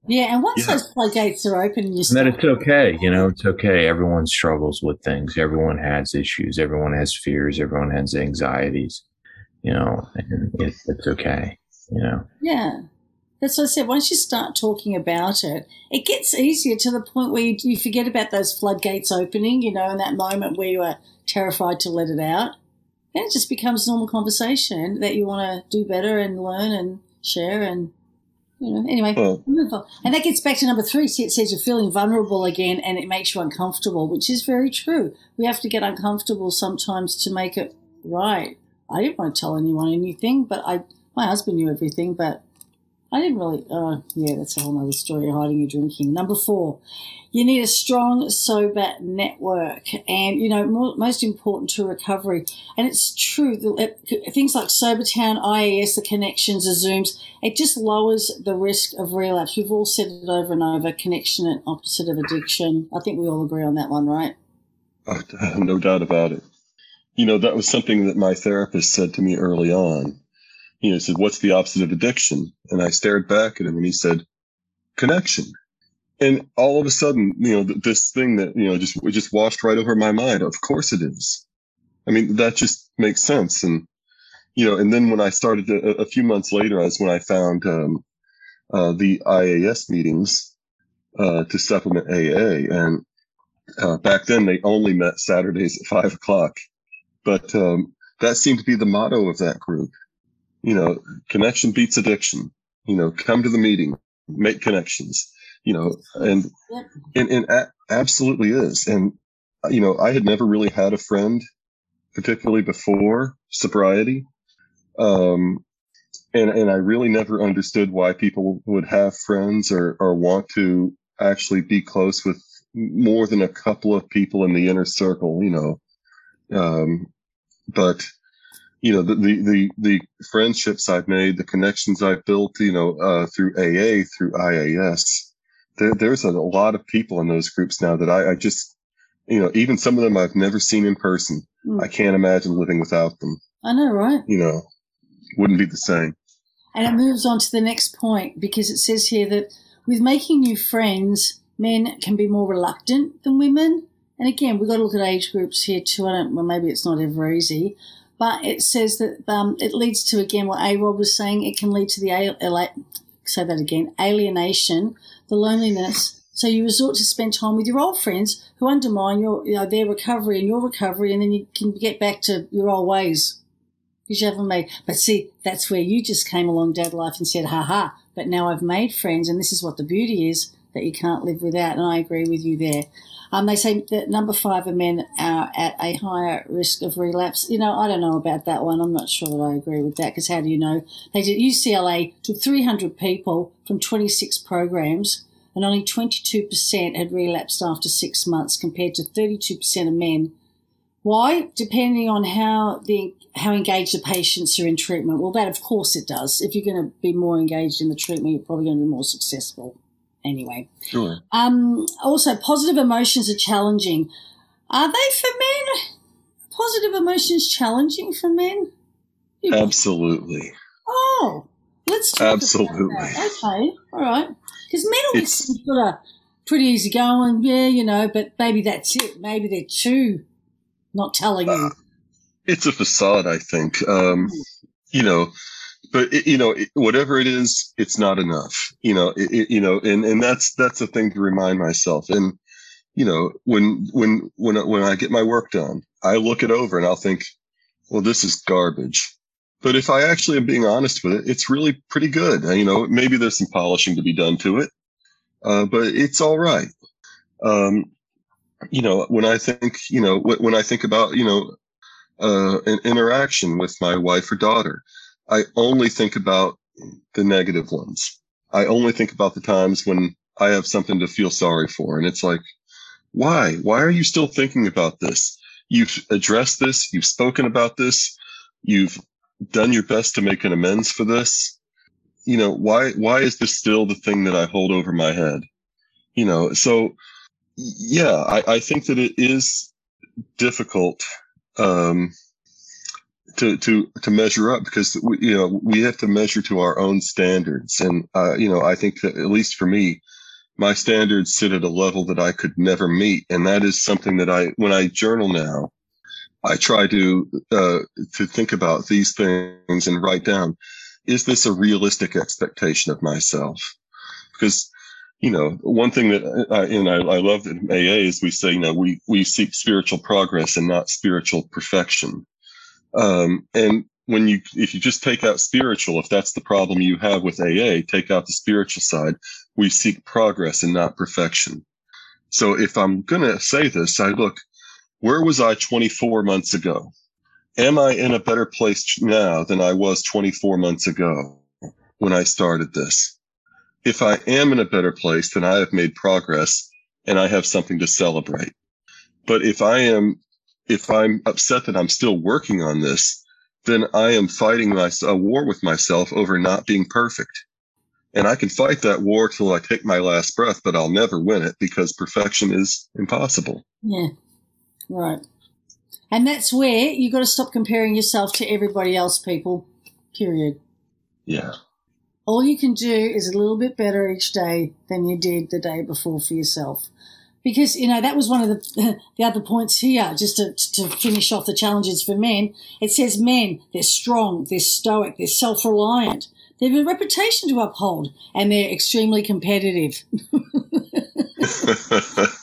yeah, and once yeah. those floodgates are open, you And that it's okay. You know, it's okay. Everyone struggles with things. Everyone has issues. Everyone has fears. Everyone has anxieties you know, and it, it's okay, you know. Yeah. That's what I said. Once you start talking about it, it gets easier to the point where you, you forget about those floodgates opening, you know, in that moment where you are terrified to let it out. And it just becomes normal conversation that you want to do better and learn and share and you know, anyway, hmm. well, and that gets back to number three. See, it says you're feeling vulnerable again, and it makes you uncomfortable, which is very true. We have to get uncomfortable sometimes to make it right. I didn't want to tell anyone anything, but I, my husband knew everything, but I didn't really, uh, yeah, that's a whole other story, hiding your drinking. Number four, you need a strong, sober network. And, you know, more, most important to recovery. And it's true, the, things like Sobertown, IAS, the connections, the Zooms, it just lowers the risk of relapse. We've all said it over and over, connection and opposite of addiction. I think we all agree on that one, right? Oh, no doubt about it you know, that was something that my therapist said to me early on. You know, he said, what's the opposite of addiction? And I stared back at him and he said, connection. And all of a sudden, you know, this thing that, you know, just, just washed right over my mind. Of course it is. I mean, that just makes sense. And, you know, and then when I started to, a, few months later, is when I found, um, uh, the IAS meetings, uh, to supplement AA. And, uh, back then they only met Saturdays at five o'clock. But um, that seemed to be the motto of that group. You know, connection beats addiction. You know, come to the meeting, make connections. You know, and and, and a- absolutely is. And you know, I had never really had a friend, particularly before sobriety. Um, and and I really never understood why people would have friends or or want to actually be close with more than a couple of people in the inner circle. You know, um, but you know the, the the the, friendships I've made, the connections I've built, you know, uh, through AA, through IAS. There, there's a, lot of people in those groups now that I, I, just, you know, even some of them I've never seen in person. Mm. I can't imagine living without them. I know, right? You know, wouldn't be the same. And it moves on to the next point because it says here that with making new friends, men can be more reluctant than women. And again, we've got to look at age groups here too. I don't, well, maybe it's not ever easy, but it says that um, it leads to, again, what A Rod was saying, it can lead to the, say that again, alienation, the loneliness. So you resort to spend time with your old friends who undermine your, you know, their recovery and your recovery, and then you can get back to your old ways because you haven't made. But see, that's where you just came along, Dad Life, and said, "Ha ha!" But now I've made friends, and this is what the beauty is that you can't live without. And I agree with you there. Um, they say that number five of men are at a higher risk of relapse. You know, I don't know about that one. I'm not sure that I agree with that because how do you know? They did UCLA took 300 people from 26 programs and only 22% had relapsed after six months compared to 32% of men. Why? Depending on how the how engaged the patients are in treatment. Well, that of course it does. If you're going to be more engaged in the treatment, you're probably going to be more successful. Anyway. Sure. Um, also, positive emotions are challenging. Are they for men? Positive emotions challenging for men? Absolutely. Oh, let's talk Absolutely. Okay, all right. Because men always seem sort of pretty easy going, yeah, you know, but maybe that's it. Maybe they're too not telling you. Uh, it's a facade, I think. Um, you know, but it, you know, it, whatever it is, it's not enough. You know, it, you know, and and that's that's the thing to remind myself. And you know, when when when when I get my work done, I look it over and I'll think, well, this is garbage. But if I actually am being honest with it, it's really pretty good. You know, maybe there's some polishing to be done to it, uh, but it's all right. Um, you know, when I think, you know, when I think about, you know, uh, an interaction with my wife or daughter, I only think about the negative ones. I only think about the times when I have something to feel sorry for. And it's like, why? Why are you still thinking about this? You've addressed this. You've spoken about this. You've done your best to make an amends for this. You know, why, why is this still the thing that I hold over my head? You know, so yeah, I, I think that it is difficult, um, to to to measure up because we, you know we have to measure to our own standards. And uh, you know I think that at least for me my standards sit at a level that I could never meet. And that is something that I when I journal now I try to uh, to think about these things and write down is this a realistic expectation of myself? Because you know one thing that I, and I, I love that AA is we say you know we we seek spiritual progress and not spiritual perfection um, and when you, if you just take out spiritual, if that's the problem you have with AA, take out the spiritual side. We seek progress and not perfection. So if I'm going to say this, I look, where was I 24 months ago? Am I in a better place now than I was 24 months ago when I started this? If I am in a better place, then I have made progress and I have something to celebrate. But if I am if I'm upset that I'm still working on this, then I am fighting my, a war with myself over not being perfect. And I can fight that war till I take my last breath, but I'll never win it because perfection is impossible. Yeah. Right. And that's where you've got to stop comparing yourself to everybody else, people. Period. Yeah. All you can do is a little bit better each day than you did the day before for yourself because you know that was one of the the other points here. Just to, to finish off the challenges for men, it says men they're strong, they're stoic, they're self reliant, they have a reputation to uphold, and they're extremely competitive.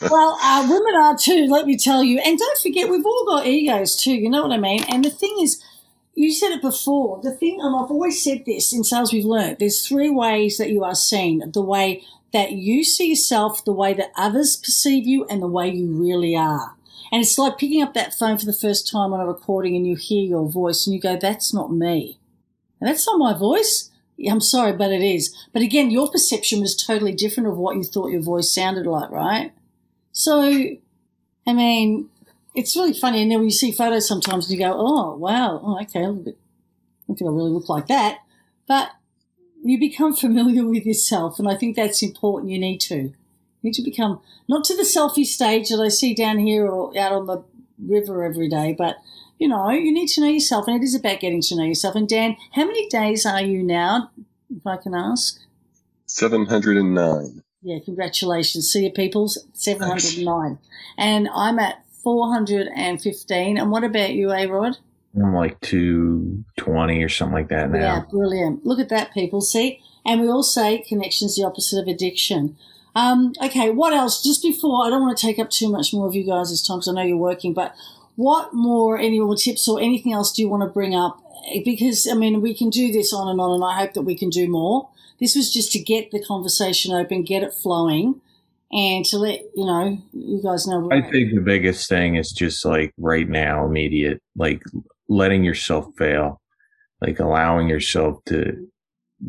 well, uh, women are too. Let me tell you, and don't forget we've all got egos too. You know what I mean? And the thing is. You said it before. The thing, and I've always said this in sales we've learned, there's three ways that you are seen. The way that you see yourself the way that others perceive you and the way you really are. And it's like picking up that phone for the first time on a recording and you hear your voice and you go, that's not me. And that's not my voice. I'm sorry, but it is. But again, your perception was totally different of what you thought your voice sounded like, right? So, I mean, it's really funny. And then when you see photos sometimes and you go, oh, wow, oh, okay, I don't think I really look like that. But you become familiar with yourself. And I think that's important. You need to. You need to become not to the selfie stage that I see down here or out on the river every day, but you know, you need to know yourself, and it is about getting to know yourself. And Dan, how many days are you now, if I can ask? 709. Yeah, congratulations. See you, peoples. 709. And I'm at 415. And what about you, A Rod? I'm like 220 or something like that now. Yeah, brilliant. Look at that, people. See? And we all say connection's the opposite of addiction. Um, okay, what else? Just before, I don't want to take up too much more of you guys' time because I know you're working, but what more, any more tips or anything else do you want to bring up? Because, I mean, we can do this on and on, and I hope that we can do more. This was just to get the conversation open, get it flowing, and to let, you know, you guys know. I think the biggest thing is just like right now, immediate, like letting yourself fail, like allowing yourself to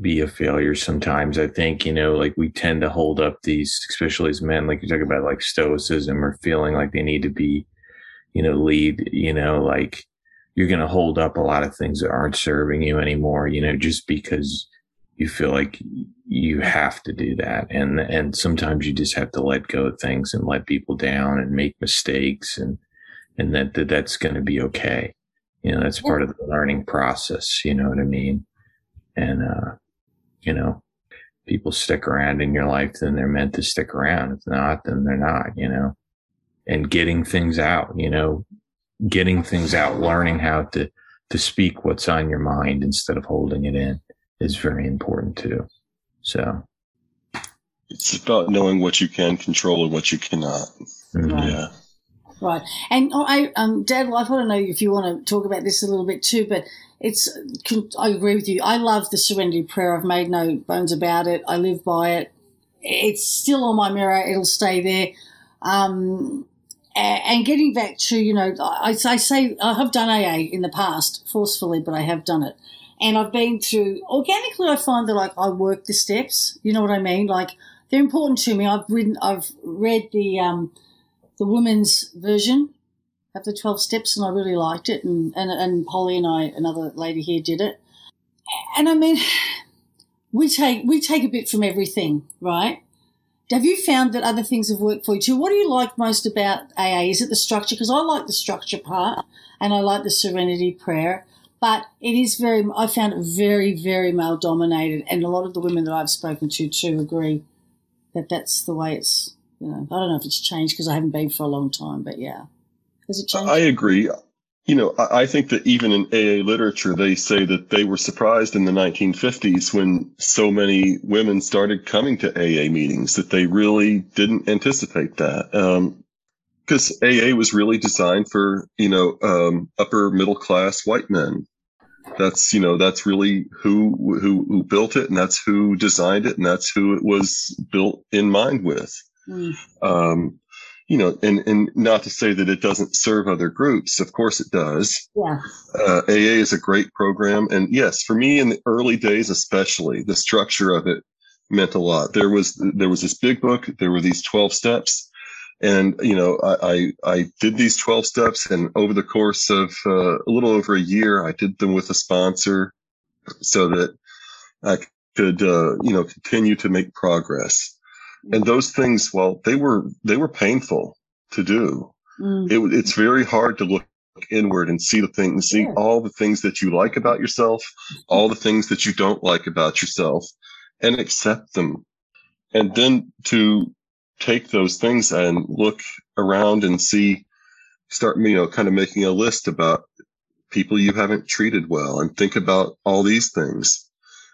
be a failure sometimes. I think, you know, like we tend to hold up these, especially as men, like you talk about like stoicism or feeling like they need to be, you know, lead, you know, like you're going to hold up a lot of things that aren't serving you anymore, you know, just because you feel like you have to do that. And, and sometimes you just have to let go of things and let people down and make mistakes and, and that, that that's going to be okay. You know, that's part of the learning process. You know what I mean? And, uh, you know, people stick around in your life, then they're meant to stick around. If not, then they're not, you know, and getting things out, you know, getting things out, learning how to, to speak what's on your mind instead of holding it in is very important too. So it's about knowing what you can control and what you cannot. Mm-hmm. Yeah. Right. And oh, I, um, Dad, well, I want to know if you want to talk about this a little bit too, but it's, I agree with you. I love the serenity prayer. I've made no bones about it. I live by it. It's still on my mirror. It'll stay there. Um, and getting back to, you know, I, I say I have done AA in the past forcefully, but I have done it. And I've been through organically, I find that like I work the steps. You know what I mean? Like they're important to me. I've written, I've read the, um, the women's version of the 12 steps and I really liked it. And, and, and Polly and I, another lady here did it. And I mean, we take, we take a bit from everything, right? Have you found that other things have worked for you too? What do you like most about AA? Is it the structure? Because I like the structure part and I like the serenity prayer, but it is very, I found it very, very male dominated. And a lot of the women that I've spoken to too agree that that's the way it's you know, I don't know if it's changed because I haven't been for a long time, but yeah. Has it changed? I agree. You know, I think that even in AA literature, they say that they were surprised in the 1950s when so many women started coming to AA meetings that they really didn't anticipate that. because um, AA was really designed for, you know, um, upper middle class white men. That's, you know, that's really who, who, who built it and that's who designed it and that's who it was built in mind with. Mm. Um, you know, and, and not to say that it doesn't serve other groups. Of course it does. Yeah. Uh, AA is a great program. And yes, for me in the early days, especially the structure of it meant a lot. There was, there was this big book. There were these 12 steps. And, you know, I, I, I did these 12 steps and over the course of uh, a little over a year, I did them with a sponsor so that I could, uh, you know, continue to make progress and those things well they were they were painful to do mm. it, it's very hard to look inward and see the things see yeah. all the things that you like about yourself all the things that you don't like about yourself and accept them and then to take those things and look around and see start you know kind of making a list about people you haven't treated well and think about all these things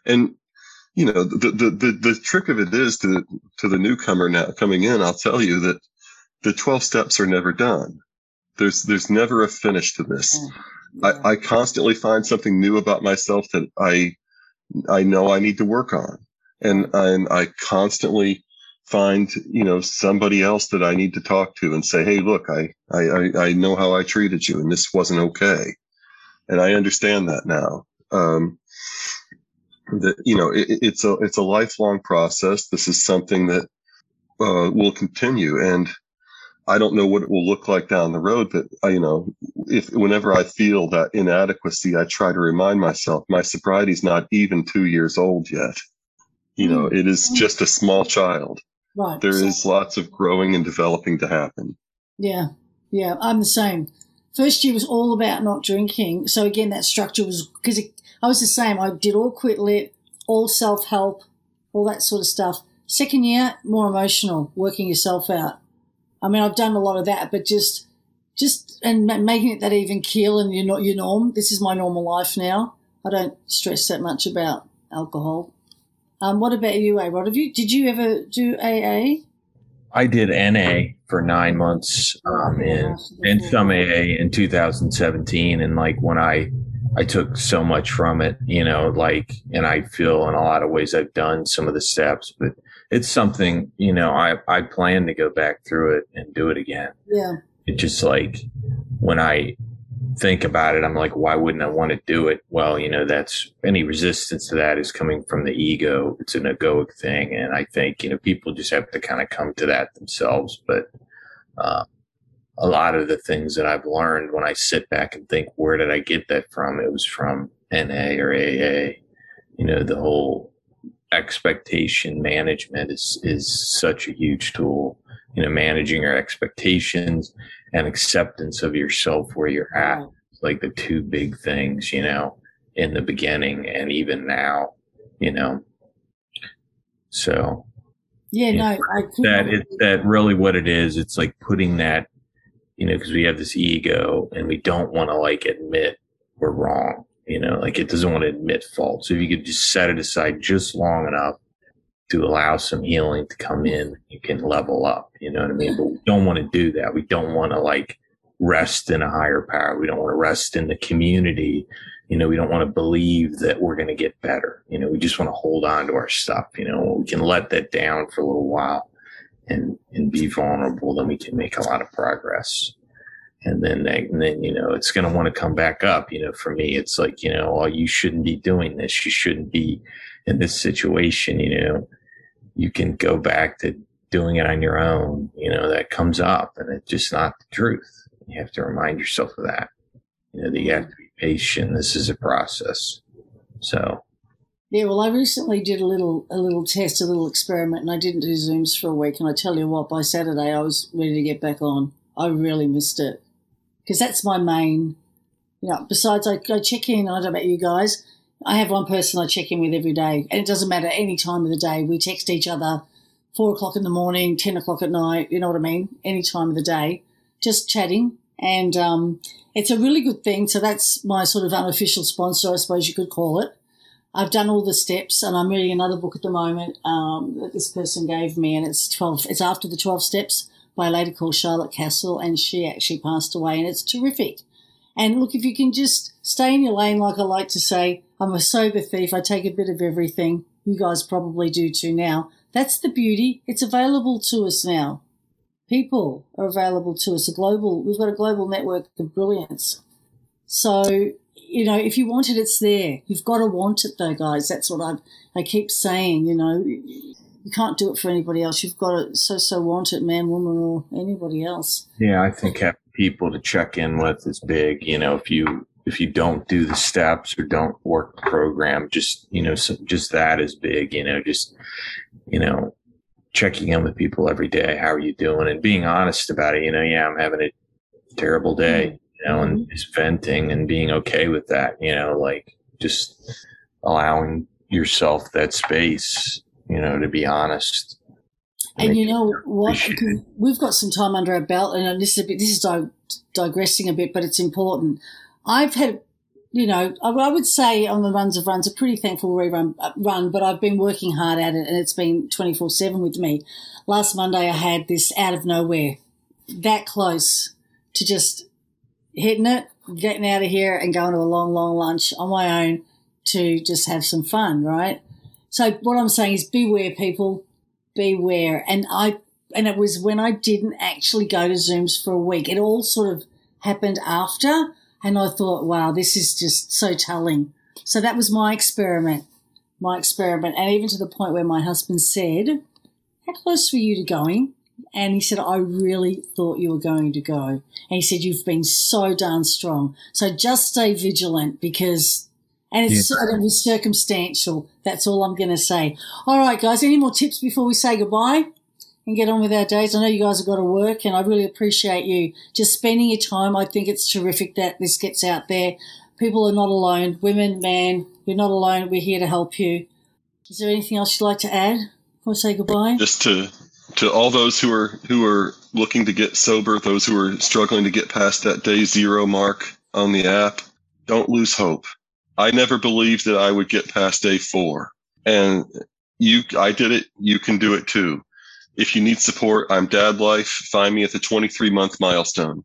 and you know, the, the, the, the trick of it is to, to the newcomer now coming in, I'll tell you that the 12 steps are never done. There's, there's never a finish to this. Yeah. I, I constantly find something new about myself that I, I know I need to work on. And, and I constantly find, you know, somebody else that I need to talk to and say, Hey, look, I, I, I know how I treated you and this wasn't okay. And I understand that now. Um, that you know it, it's a it's a lifelong process. This is something that uh, will continue, and I don't know what it will look like down the road. But I, you know, if whenever I feel that inadequacy, I try to remind myself my sobriety is not even two years old yet. You know, it is mm-hmm. just a small child. Right. There is lots of growing and developing to happen. Yeah, yeah, I'm the same. first year was all about not drinking. So again, that structure was because I was the same. I did all quit lit, all self help, all that sort of stuff. Second year, more emotional, working yourself out. I mean, I've done a lot of that, but just, just, and making it that even keel and you're not your norm. This is my normal life now. I don't stress that much about alcohol. Um, what about you, A Rod? Have you, did you ever do AA? I did NA for nine months, um, in, and some AA in 2017. And like when I, I took so much from it, you know, like, and I feel in a lot of ways I've done some of the steps, but it's something, you know, I, I plan to go back through it and do it again. Yeah. It just like when I think about it, I'm like, why wouldn't I want to do it? Well, you know, that's any resistance to that is coming from the ego. It's an egoic thing. And I think, you know, people just have to kind of come to that themselves. But, uh, a lot of the things that I've learned when I sit back and think, where did I get that from? It was from NA or AA. You know, the whole expectation management is is such a huge tool. You know, managing your expectations and acceptance of yourself where you're at, mm-hmm. like the two big things. You know, in the beginning and even now. You know, so yeah, no, I think that it's that really what it is. It's like putting that, you know, because we have this ego and we don't want to like admit we're wrong you know, like it doesn't want to admit fault. So if you could just set it aside just long enough to allow some healing to come in, you can level up. You know what I mean? But we don't want to do that. We don't want to like rest in a higher power. We don't want to rest in the community. You know, we don't want to believe that we're going to get better. You know, we just want to hold on to our stuff. You know, we can let that down for a little while and, and be vulnerable. Then we can make a lot of progress. And then and then you know it's going to want to come back up. You know for me it's like you know oh you shouldn't be doing this. You shouldn't be in this situation. You know you can go back to doing it on your own you know that comes up and it's just not the truth. You have to remind yourself of that. You know that you have mm-hmm. to be patient. This is a process. So yeah, well, I recently did a little a little test, a little experiment, and I didn't do Zooms for a week. And I tell you what, by Saturday I was ready to get back on. I really missed it because that's my main. You know, besides I, I check in. I don't know about you guys. I have one person I check in with every day, and it doesn't matter any time of the day. We text each other four o'clock in the morning, ten o'clock at night. You know what I mean? Any time of the day, just chatting, and um, it's a really good thing. So that's my sort of unofficial sponsor, I suppose you could call it. I've done all the steps, and I'm reading another book at the moment um, that this person gave me, and it's twelve. It's after the twelve steps by a lady called Charlotte Kasl, and she actually passed away, and it's terrific. And look, if you can just stay in your lane, like I like to say, I'm a sober thief. I take a bit of everything. You guys probably do too now. That's the beauty. It's available to us now. People are available to us. A global, we've got a global network of brilliance. So, you know, if you want it, it's there. You've got to want it though, guys. That's what I, I keep saying, you know, you can't do it for anybody else. You've got to so so want it, man, woman, or anybody else. Yeah, I think having people to check in with is big. You know, if you if you don't do the steps or don't work the program, just you know, so just that is big. You know, just you know, checking in with people every day. How are you doing? And being honest about it. You know, yeah, I'm having a terrible day. Mm. You know, and mm-hmm. just venting and being okay with that. You know, like just allowing yourself that space you know, to be honest. And you know what? We've got some time under our belt, and this is a bit, this is di- digressing a bit, but it's important. I've had, you know, I, I would say on the runs of runs, a pretty thankful rerun uh, run, but I've been working hard at it, and it's been twenty four seven with me. Last Monday, I had this out of nowhere, that close to just hitting it, getting out of here, and going to a long, long lunch on my own to just have some fun, right? So what I'm saying is beware people, beware. And I, and it was when I didn't actually go to Zooms for a week. It all sort of happened after. And I thought, wow, this is just so telling. So that was my experiment, my experiment. And even to the point where my husband said, how close were you to going? And he said, I really thought you were going to go. And he said, you've been so darn strong. So just stay vigilant because and it's yeah. sort of circumstantial. That's all I'm going to say. All right, guys. Any more tips before we say goodbye? and get on with our days. I know you guys have got to work, and I really appreciate you just spending your time. I think it's terrific that this gets out there. People are not alone. Women, man, we're not alone. We're here to help you. Is there anything else you'd like to add before we say goodbye? Just to to all those who are who are looking to get sober, those who are struggling to get past that day zero mark on the app, don't lose hope. I never believed that I would get past day four, and you, I did it. You can do it too. If you need support, I'm Dad Life. Find me at the 23 month milestone.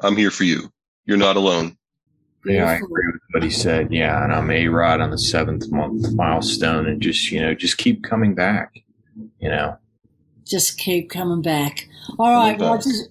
I'm here for you. You're not alone. Yeah, I agree with what he said. Yeah, and I'm A Rod on the seventh month milestone, and just you know, just keep coming back. You know, just keep coming back. All right. Well, I just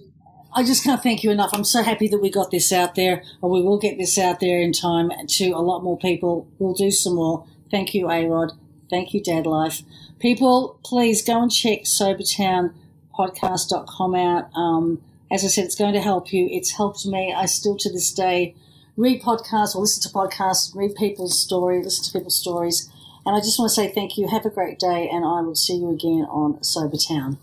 I just can't thank you enough. I'm so happy that we got this out there, or we will get this out there in time to a lot more people. We'll do some more. Thank you, A Rod. Thank you, Dad Life. People, please go and check sobertownpodcast.com out. Um, as I said, it's going to help you. It's helped me. I still to this day read podcasts or listen to podcasts, read people's stories, listen to people's stories. And I just want to say thank you. Have a great day, and I will see you again on Sober Town.